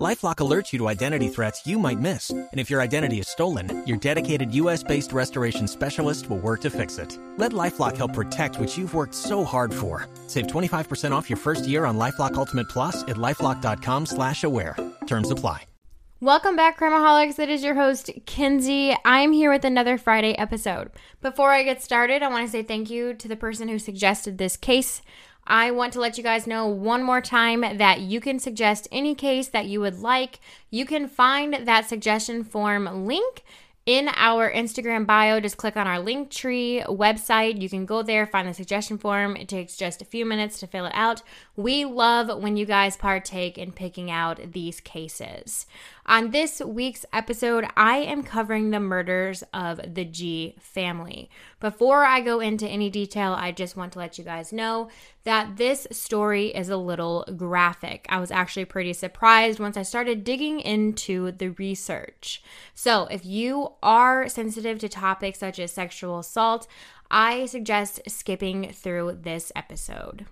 LifeLock alerts you to identity threats you might miss, and if your identity is stolen, your dedicated U.S.-based restoration specialist will work to fix it. Let LifeLock help protect what you've worked so hard for. Save 25% off your first year on LifeLock Ultimate Plus at lifeLock.com/slash-aware. Terms apply. Welcome back, Crimeaholics. It is your host, Kinsey. I'm here with another Friday episode. Before I get started, I want to say thank you to the person who suggested this case. I want to let you guys know one more time that you can suggest any case that you would like. You can find that suggestion form link in our Instagram bio. Just click on our Linktree website. You can go there, find the suggestion form. It takes just a few minutes to fill it out. We love when you guys partake in picking out these cases. On this week's episode, I am covering the murders of the Gee family. Before I go into any detail, I just want to let you guys know that this story is a little graphic. I was actually pretty surprised once I started digging into the research. So, if you are sensitive to topics such as sexual assault, I suggest skipping through this episode.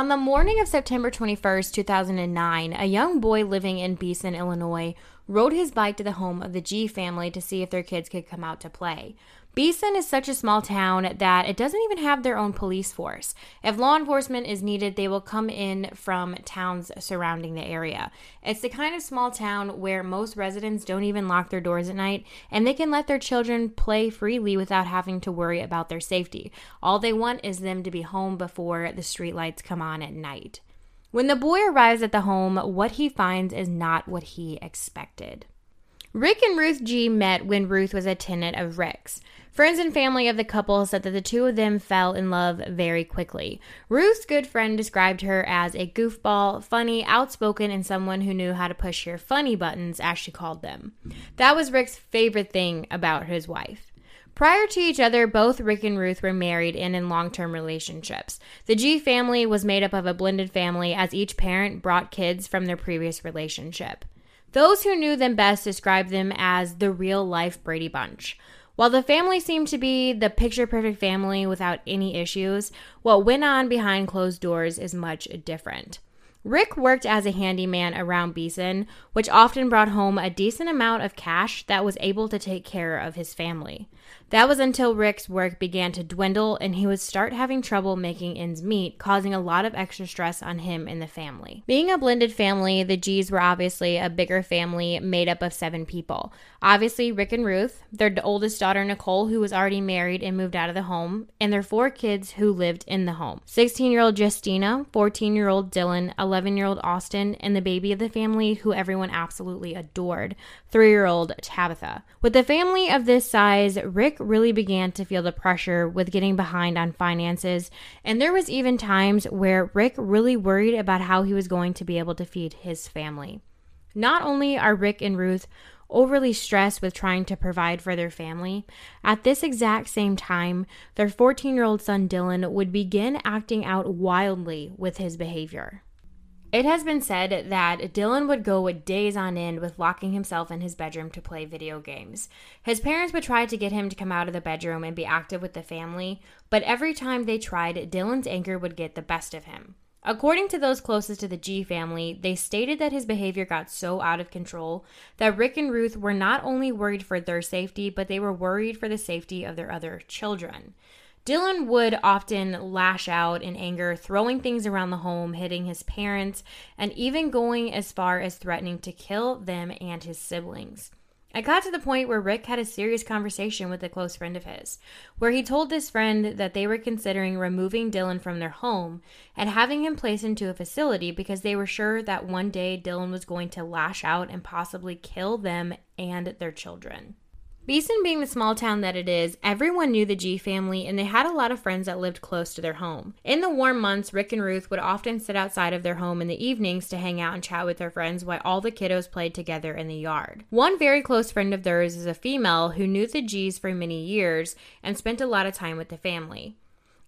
On the morning of September 21st, 2009, a young boy living in Beason, Illinois, rode his bike to the home of the Gee family to see if their kids could come out to play. Beason is such a small town that it doesn't even have their own police force. If law enforcement is needed, they will come in from towns surrounding the area. It's the kind of small town where most residents don't even lock their doors at night and they can let their children play freely without having to worry about their safety. All they want is them to be home before the streetlights come on at night. When the boy arrives at the home, what he finds is not what he expected. Rick and Ruth Gee met when Ruth was a tenant of Rick's. Friends and family of the couple said that the two of them fell in love very quickly. Ruth's good friend described her as a goofball, funny, outspoken, and someone who knew how to push your funny buttons, as she called them. That was Rick's favorite thing about his wife. Prior to each other, both Rick and Ruth were married and in long term relationships. The Gee family was made up of a blended family as each parent brought kids from their previous relationship. Those who knew them best described them as the real life Brady Bunch. While the family seemed to be the picture perfect family without any issues, what went on behind closed doors is much different. Rick worked as a handyman around Beason, which often brought home a decent amount of cash that was able to take care of his family. That was until Rick's work began to dwindle and he would start having trouble making ends meet, causing a lot of extra stress on him and the family. Being a blended family, the Gee's were obviously a bigger family made up of seven people. Obviously, Rick and Ruth, their oldest daughter Nicole, who was already married and moved out of the home, and their four kids who lived in the home 16 year old Justina, 14 year old Dylan, 11 year old Austin, and the baby of the family who everyone absolutely adored, three year old Tabitha. With a family of this size, Rick really began to feel the pressure with getting behind on finances, and there was even times where Rick really worried about how he was going to be able to feed his family. Not only are Rick and Ruth overly stressed with trying to provide for their family, at this exact same time, their 14 year old son Dylan would begin acting out wildly with his behavior. It has been said that Dylan would go days on end with locking himself in his bedroom to play video games. His parents would try to get him to come out of the bedroom and be active with the family, but every time they tried, Dylan's anger would get the best of him. According to those closest to the Gee family, they stated that his behavior got so out of control that Rick and Ruth were not only worried for their safety, but they were worried for the safety of their other children. Dylan would often lash out in anger, throwing things around the home, hitting his parents, and even going as far as threatening to kill them and his siblings. It got to the point where Rick had a serious conversation with a close friend of his, where he told this friend that they were considering removing Dylan from their home and having him placed into a facility because they were sure that one day Dylan was going to lash out and possibly kill them and their children. Beason being the small town that it is, everyone knew the Gee family and they had a lot of friends that lived close to their home. In the warm months, Rick and Ruth would often sit outside of their home in the evenings to hang out and chat with their friends while all the kiddos played together in the yard. One very close friend of theirs is a female who knew the Gee's for many years and spent a lot of time with the family.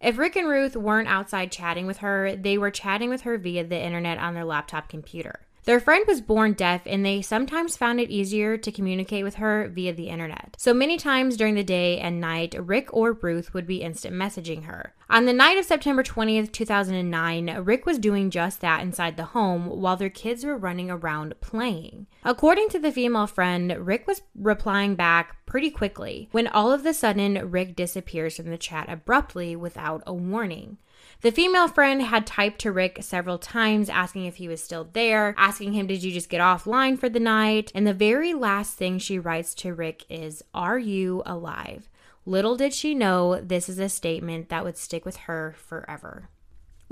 If Rick and Ruth weren't outside chatting with her, they were chatting with her via the internet on their laptop computer. Their friend was born deaf and they sometimes found it easier to communicate with her via the internet. So many times during the day and night, Rick or Ruth would be instant messaging her. On the night of September 20th, 2009, Rick was doing just that inside the home while their kids were running around playing. According to the female friend, Rick was replying back pretty quickly when all of a sudden Rick disappears from the chat abruptly without a warning. The female friend had typed to Rick several times asking if he was still there, asking him, Did you just get offline for the night? And the very last thing she writes to Rick is, Are you alive? Little did she know this is a statement that would stick with her forever.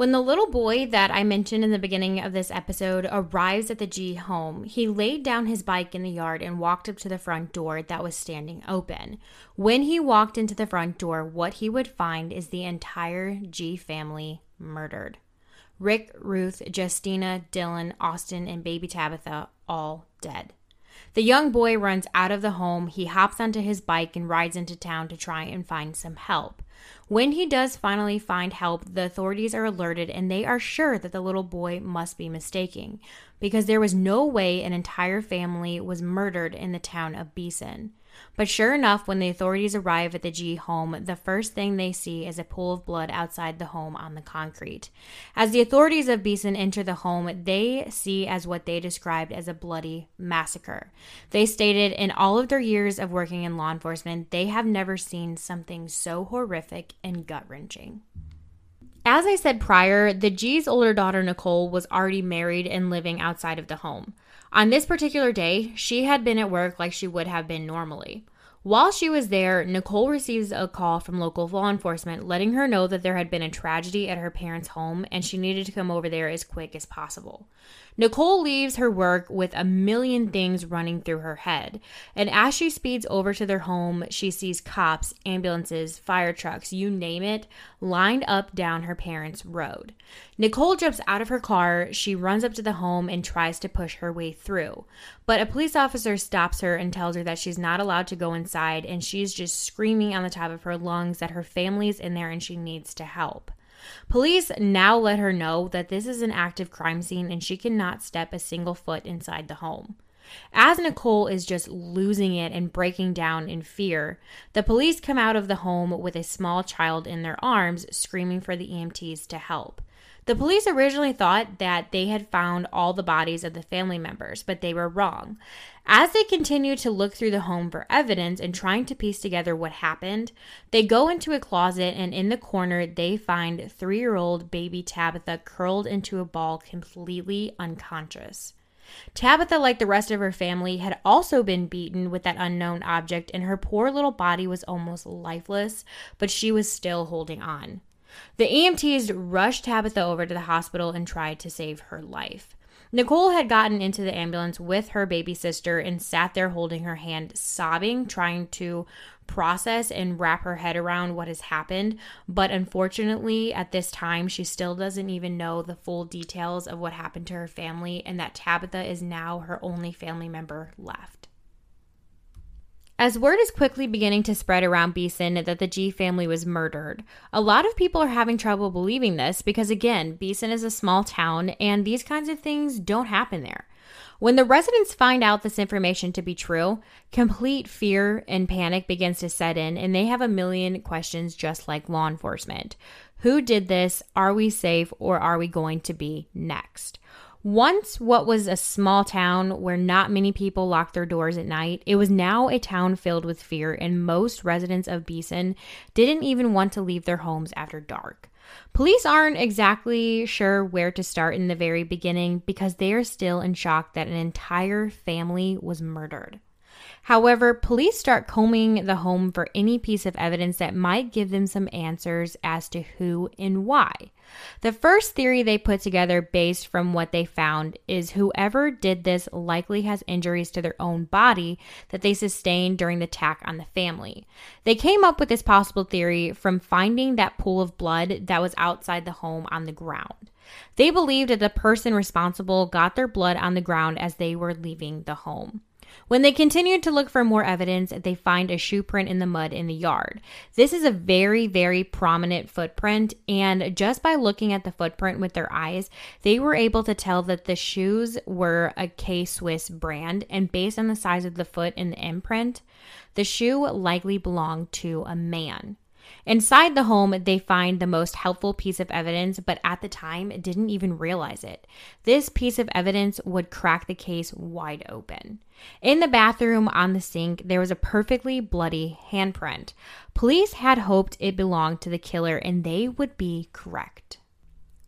When the little boy that I mentioned in the beginning of this episode arrives at the Gee home, he laid down his bike in the yard and walked up to the front door that was standing open. When he walked into the front door, what he would find is the entire Gee family murdered. Rick, Ruth, Justina, Dylan, Austin, and baby Tabitha all dead. The young boy runs out of the home. He hops onto his bike and rides into town to try and find some help. When he does finally find help, the authorities are alerted and they are sure that the little boy must be mistaking because there was no way an entire family was murdered in the town of Beason. But sure enough, when the authorities arrive at the Gee home, the first thing they see is a pool of blood outside the home on the concrete. As the authorities of Beason enter the home, they see as what they described as a bloody massacre. They stated in all of their years of working in law enforcement, they have never seen something so horrific and gut wrenching. As I said prior, the Gee's older daughter Nicole was already married and living outside of the home. On this particular day, she had been at work like she would have been normally. While she was there, Nicole receives a call from local law enforcement letting her know that there had been a tragedy at her parents' home and she needed to come over there as quick as possible. Nicole leaves her work with a million things running through her head. And as she speeds over to their home, she sees cops, ambulances, fire trucks, you name it, lined up down her parents' road. Nicole jumps out of her car. She runs up to the home and tries to push her way through. But a police officer stops her and tells her that she's not allowed to go inside and she's just screaming on the top of her lungs that her family's in there and she needs to help. Police now let her know that this is an active crime scene and she cannot step a single foot inside the home. As Nicole is just losing it and breaking down in fear, the police come out of the home with a small child in their arms, screaming for the EMTs to help. The police originally thought that they had found all the bodies of the family members, but they were wrong. As they continue to look through the home for evidence and trying to piece together what happened, they go into a closet and in the corner they find three year old baby Tabitha curled into a ball, completely unconscious. Tabitha, like the rest of her family, had also been beaten with that unknown object, and her poor little body was almost lifeless, but she was still holding on. The EMTs rushed Tabitha over to the hospital and tried to save her life. Nicole had gotten into the ambulance with her baby sister and sat there holding her hand, sobbing, trying to process and wrap her head around what has happened. But unfortunately, at this time, she still doesn't even know the full details of what happened to her family and that Tabitha is now her only family member left. As word is quickly beginning to spread around Beason that the Gee family was murdered, a lot of people are having trouble believing this because, again, Beason is a small town and these kinds of things don't happen there. When the residents find out this information to be true, complete fear and panic begins to set in, and they have a million questions just like law enforcement. Who did this? Are we safe or are we going to be next? Once, what was a small town where not many people locked their doors at night, it was now a town filled with fear, and most residents of Beason didn't even want to leave their homes after dark. Police aren't exactly sure where to start in the very beginning because they are still in shock that an entire family was murdered. However, police start combing the home for any piece of evidence that might give them some answers as to who and why. The first theory they put together based from what they found is whoever did this likely has injuries to their own body that they sustained during the attack on the family. They came up with this possible theory from finding that pool of blood that was outside the home on the ground. They believed that the person responsible got their blood on the ground as they were leaving the home. When they continued to look for more evidence, they find a shoe print in the mud in the yard. This is a very, very prominent footprint, and just by looking at the footprint with their eyes, they were able to tell that the shoes were a K Swiss brand, and based on the size of the foot and the imprint, the shoe likely belonged to a man. Inside the home, they find the most helpful piece of evidence, but at the time didn't even realize it. This piece of evidence would crack the case wide open. In the bathroom on the sink, there was a perfectly bloody handprint. Police had hoped it belonged to the killer, and they would be correct.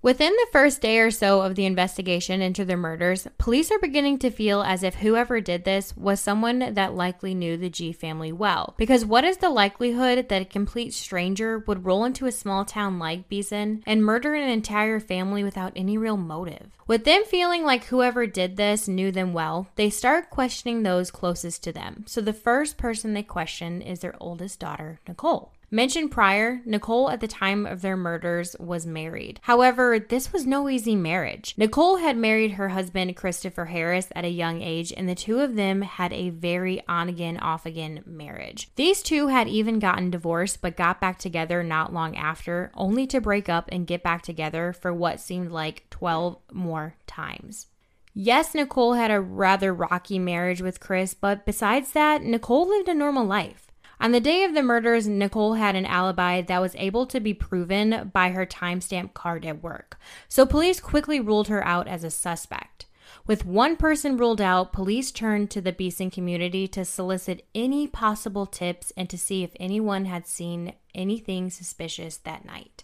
Within the first day or so of the investigation into the murders, police are beginning to feel as if whoever did this was someone that likely knew the Gee family well. Because what is the likelihood that a complete stranger would roll into a small town like Beason and murder an entire family without any real motive? With them feeling like whoever did this knew them well, they start questioning those closest to them. So the first person they question is their oldest daughter, Nicole. Mentioned prior, Nicole at the time of their murders was married. However, this was no easy marriage. Nicole had married her husband, Christopher Harris, at a young age, and the two of them had a very on again, off again marriage. These two had even gotten divorced but got back together not long after, only to break up and get back together for what seemed like 12 more times. Yes, Nicole had a rather rocky marriage with Chris, but besides that, Nicole lived a normal life. On the day of the murders, Nicole had an alibi that was able to be proven by her timestamp card at work, so police quickly ruled her out as a suspect. With one person ruled out, police turned to the Beason community to solicit any possible tips and to see if anyone had seen anything suspicious that night.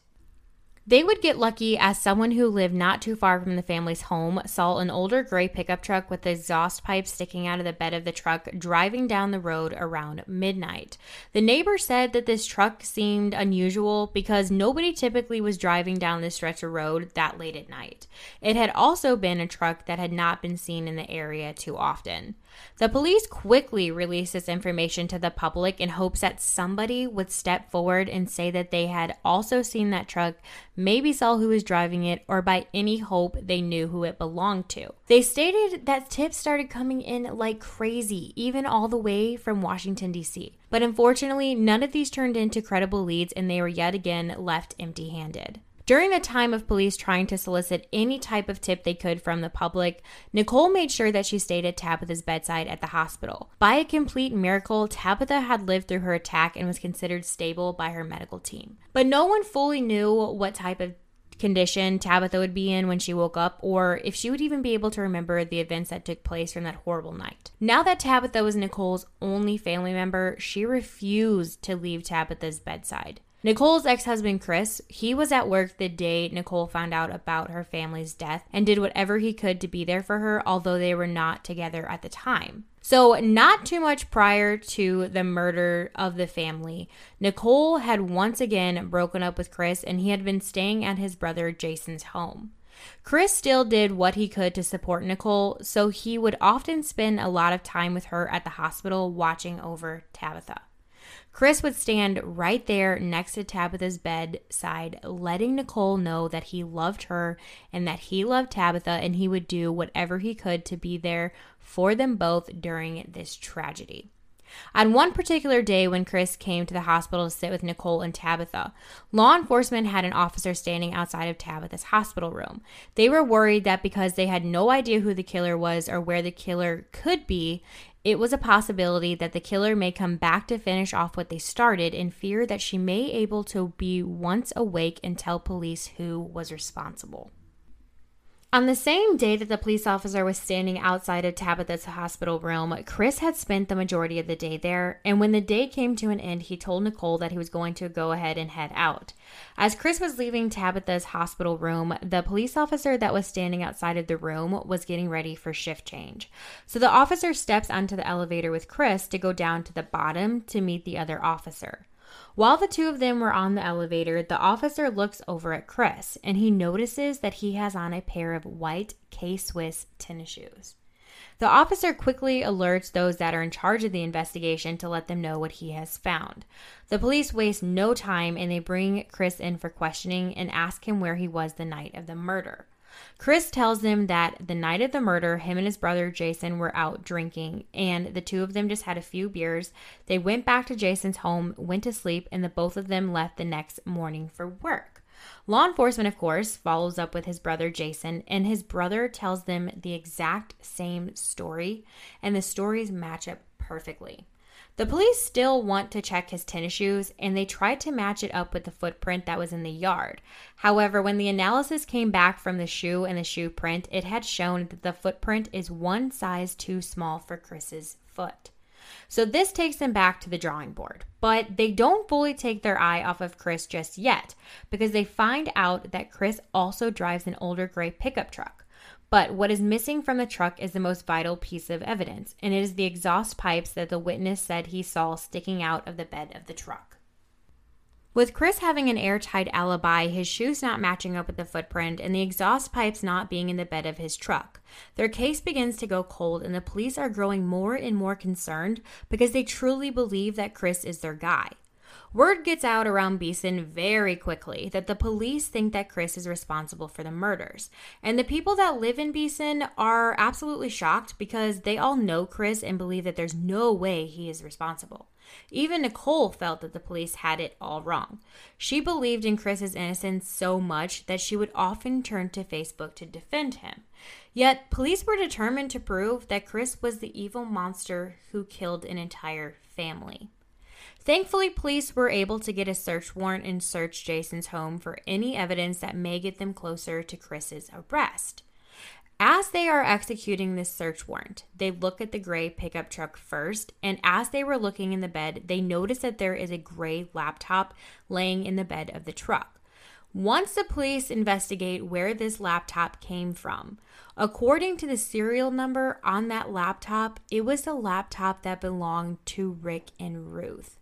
They would get lucky as someone who lived not too far from the family's home saw an older gray pickup truck with exhaust pipes sticking out of the bed of the truck driving down the road around midnight. The neighbor said that this truck seemed unusual because nobody typically was driving down this stretch of road that late at night. It had also been a truck that had not been seen in the area too often. The police quickly released this information to the public in hopes that somebody would step forward and say that they had also seen that truck, maybe saw who was driving it, or by any hope they knew who it belonged to. They stated that tips started coming in like crazy, even all the way from Washington, D.C. But unfortunately, none of these turned into credible leads and they were yet again left empty handed. During the time of police trying to solicit any type of tip they could from the public, Nicole made sure that she stayed at Tabitha's bedside at the hospital. By a complete miracle, Tabitha had lived through her attack and was considered stable by her medical team. But no one fully knew what type of condition Tabitha would be in when she woke up, or if she would even be able to remember the events that took place from that horrible night. Now that Tabitha was Nicole's only family member, she refused to leave Tabitha's bedside. Nicole's ex husband, Chris, he was at work the day Nicole found out about her family's death and did whatever he could to be there for her, although they were not together at the time. So, not too much prior to the murder of the family, Nicole had once again broken up with Chris and he had been staying at his brother Jason's home. Chris still did what he could to support Nicole, so he would often spend a lot of time with her at the hospital watching over Tabitha. Chris would stand right there next to Tabitha's bedside, letting Nicole know that he loved her and that he loved Tabitha, and he would do whatever he could to be there for them both during this tragedy. On one particular day, when Chris came to the hospital to sit with Nicole and Tabitha, law enforcement had an officer standing outside of Tabitha's hospital room. They were worried that because they had no idea who the killer was or where the killer could be, it was a possibility that the killer may come back to finish off what they started in fear that she may able to be once awake and tell police who was responsible. On the same day that the police officer was standing outside of Tabitha's hospital room, Chris had spent the majority of the day there, and when the day came to an end, he told Nicole that he was going to go ahead and head out. As Chris was leaving Tabitha's hospital room, the police officer that was standing outside of the room was getting ready for shift change. So the officer steps onto the elevator with Chris to go down to the bottom to meet the other officer. While the two of them were on the elevator, the officer looks over at Chris and he notices that he has on a pair of white K Swiss tennis shoes. The officer quickly alerts those that are in charge of the investigation to let them know what he has found. The police waste no time and they bring Chris in for questioning and ask him where he was the night of the murder. Chris tells them that the night of the murder, him and his brother Jason were out drinking, and the two of them just had a few beers. They went back to Jason's home, went to sleep, and the both of them left the next morning for work. Law enforcement, of course, follows up with his brother Jason, and his brother tells them the exact same story, and the stories match up perfectly. The police still want to check his tennis shoes and they tried to match it up with the footprint that was in the yard. However, when the analysis came back from the shoe and the shoe print, it had shown that the footprint is one size too small for Chris's foot. So this takes them back to the drawing board. But they don't fully take their eye off of Chris just yet because they find out that Chris also drives an older gray pickup truck. But what is missing from the truck is the most vital piece of evidence, and it is the exhaust pipes that the witness said he saw sticking out of the bed of the truck. With Chris having an airtight alibi, his shoes not matching up with the footprint, and the exhaust pipes not being in the bed of his truck, their case begins to go cold, and the police are growing more and more concerned because they truly believe that Chris is their guy. Word gets out around Beason very quickly that the police think that Chris is responsible for the murders. And the people that live in Beason are absolutely shocked because they all know Chris and believe that there's no way he is responsible. Even Nicole felt that the police had it all wrong. She believed in Chris's innocence so much that she would often turn to Facebook to defend him. Yet, police were determined to prove that Chris was the evil monster who killed an entire family. Thankfully, police were able to get a search warrant and search Jason's home for any evidence that may get them closer to Chris's arrest. As they are executing this search warrant, they look at the gray pickup truck first, and as they were looking in the bed, they notice that there is a gray laptop laying in the bed of the truck. Once the police investigate where this laptop came from, according to the serial number on that laptop, it was the laptop that belonged to Rick and Ruth.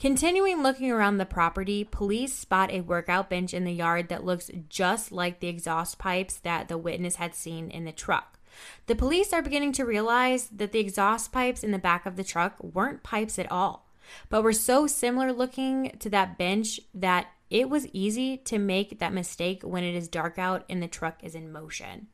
Continuing looking around the property, police spot a workout bench in the yard that looks just like the exhaust pipes that the witness had seen in the truck. The police are beginning to realize that the exhaust pipes in the back of the truck weren't pipes at all, but were so similar looking to that bench that it was easy to make that mistake when it is dark out and the truck is in motion.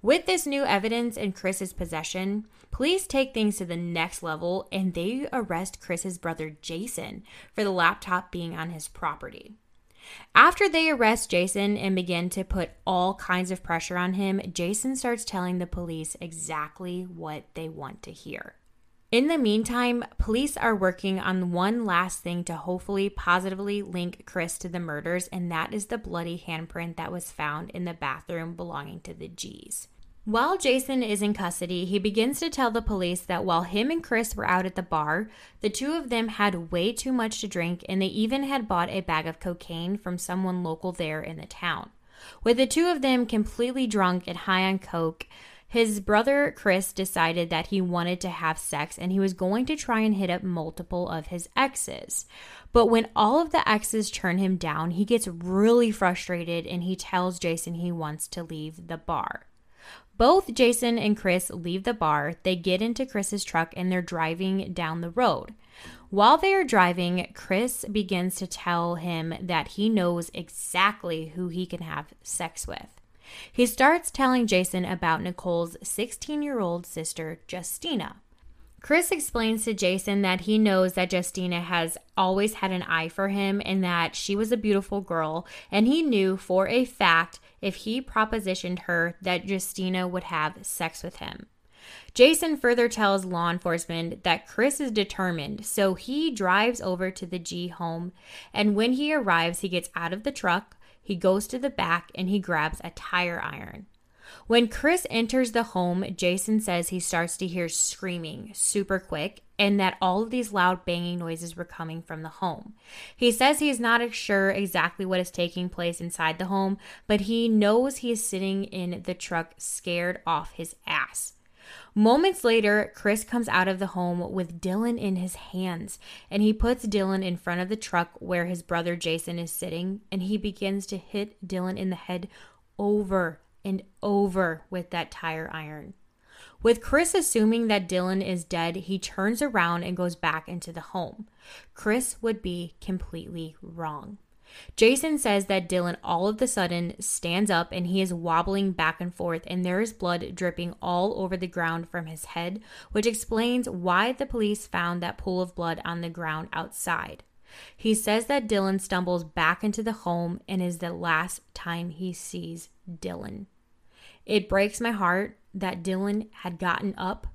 With this new evidence in Chris's possession, police take things to the next level and they arrest Chris's brother Jason for the laptop being on his property. After they arrest Jason and begin to put all kinds of pressure on him, Jason starts telling the police exactly what they want to hear. In the meantime, police are working on one last thing to hopefully positively link Chris to the murders, and that is the bloody handprint that was found in the bathroom belonging to the Gee's. While Jason is in custody, he begins to tell the police that while him and Chris were out at the bar, the two of them had way too much to drink and they even had bought a bag of cocaine from someone local there in the town. With the two of them completely drunk and high on coke, his brother Chris decided that he wanted to have sex and he was going to try and hit up multiple of his exes. But when all of the exes turn him down, he gets really frustrated and he tells Jason he wants to leave the bar. Both Jason and Chris leave the bar, they get into Chris's truck, and they're driving down the road. While they are driving, Chris begins to tell him that he knows exactly who he can have sex with. He starts telling Jason about Nicole's 16 year old sister, Justina. Chris explains to Jason that he knows that Justina has always had an eye for him and that she was a beautiful girl, and he knew for a fact if he propositioned her that Justina would have sex with him. Jason further tells law enforcement that Chris is determined, so he drives over to the Gee home, and when he arrives, he gets out of the truck, he goes to the back and he grabs a tire iron. When Chris enters the home, Jason says he starts to hear screaming super quick and that all of these loud banging noises were coming from the home. He says he's not sure exactly what is taking place inside the home, but he knows he is sitting in the truck scared off his ass. Moments later, Chris comes out of the home with Dylan in his hands, and he puts Dylan in front of the truck where his brother Jason is sitting, and he begins to hit Dylan in the head over and over with that tire iron. With Chris assuming that Dylan is dead, he turns around and goes back into the home. Chris would be completely wrong. Jason says that Dylan all of the sudden stands up and he is wobbling back and forth, and there is blood dripping all over the ground from his head, which explains why the police found that pool of blood on the ground outside. He says that Dylan stumbles back into the home and is the last time he sees Dylan. It breaks my heart that Dylan had gotten up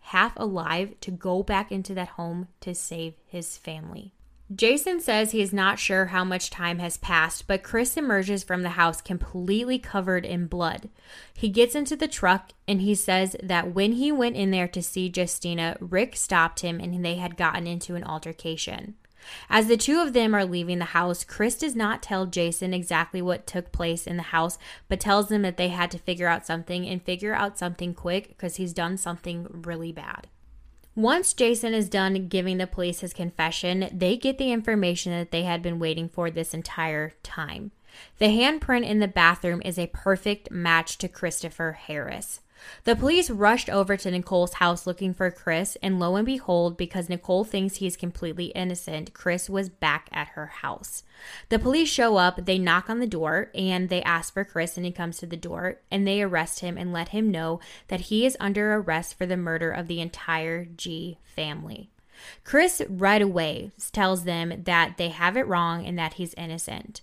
half alive to go back into that home to save his family. Jason says he is not sure how much time has passed, but Chris emerges from the house completely covered in blood. He gets into the truck and he says that when he went in there to see Justina, Rick stopped him and they had gotten into an altercation. As the two of them are leaving the house, Chris does not tell Jason exactly what took place in the house, but tells them that they had to figure out something and figure out something quick because he's done something really bad. Once Jason is done giving the police his confession, they get the information that they had been waiting for this entire time. The handprint in the bathroom is a perfect match to Christopher Harris. The police rushed over to Nicole's house looking for Chris, and lo and behold, because Nicole thinks he's completely innocent, Chris was back at her house. The police show up, they knock on the door, and they ask for Chris, and he comes to the door, and they arrest him and let him know that he is under arrest for the murder of the entire Gee family. Chris right away tells them that they have it wrong and that he's innocent.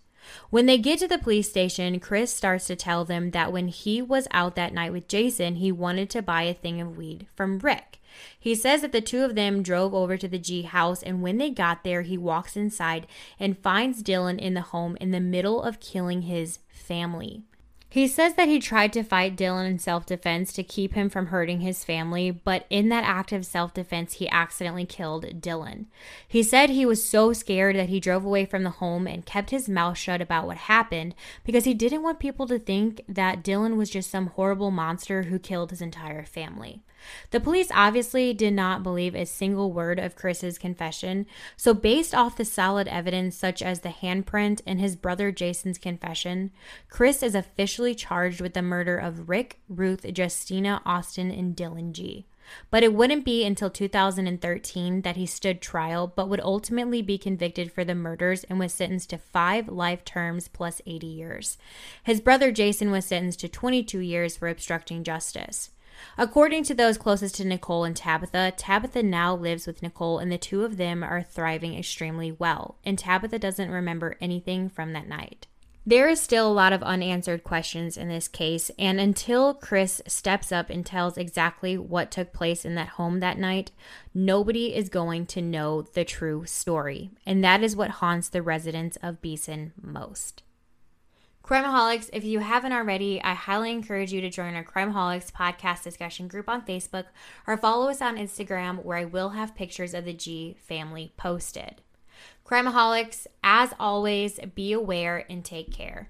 When they get to the police station, Chris starts to tell them that when he was out that night with Jason, he wanted to buy a thing of weed from Rick. He says that the two of them drove over to the Gee house, and when they got there, he walks inside and finds Dylan in the home in the middle of killing his family. He says that he tried to fight Dylan in self defense to keep him from hurting his family, but in that act of self defense, he accidentally killed Dylan. He said he was so scared that he drove away from the home and kept his mouth shut about what happened because he didn't want people to think that Dylan was just some horrible monster who killed his entire family. The police obviously did not believe a single word of Chris's confession, so based off the solid evidence such as the handprint and his brother Jason's confession, Chris is officially charged with the murder of Rick, Ruth, Justina, Austin, and Dylan Gee. But it wouldn't be until 2013 that he stood trial, but would ultimately be convicted for the murders and was sentenced to five life terms plus 80 years. His brother Jason was sentenced to 22 years for obstructing justice. According to those closest to Nicole and Tabitha, Tabitha now lives with Nicole and the two of them are thriving extremely well, and Tabitha doesn't remember anything from that night. There is still a lot of unanswered questions in this case, and until Chris steps up and tells exactly what took place in that home that night, nobody is going to know the true story. And that is what haunts the residents of Beason most. Crimeaholics, if you haven't already, I highly encourage you to join our Crimeaholics podcast discussion group on Facebook or follow us on Instagram where I will have pictures of the Gee family posted. Crimeaholics, as always, be aware and take care.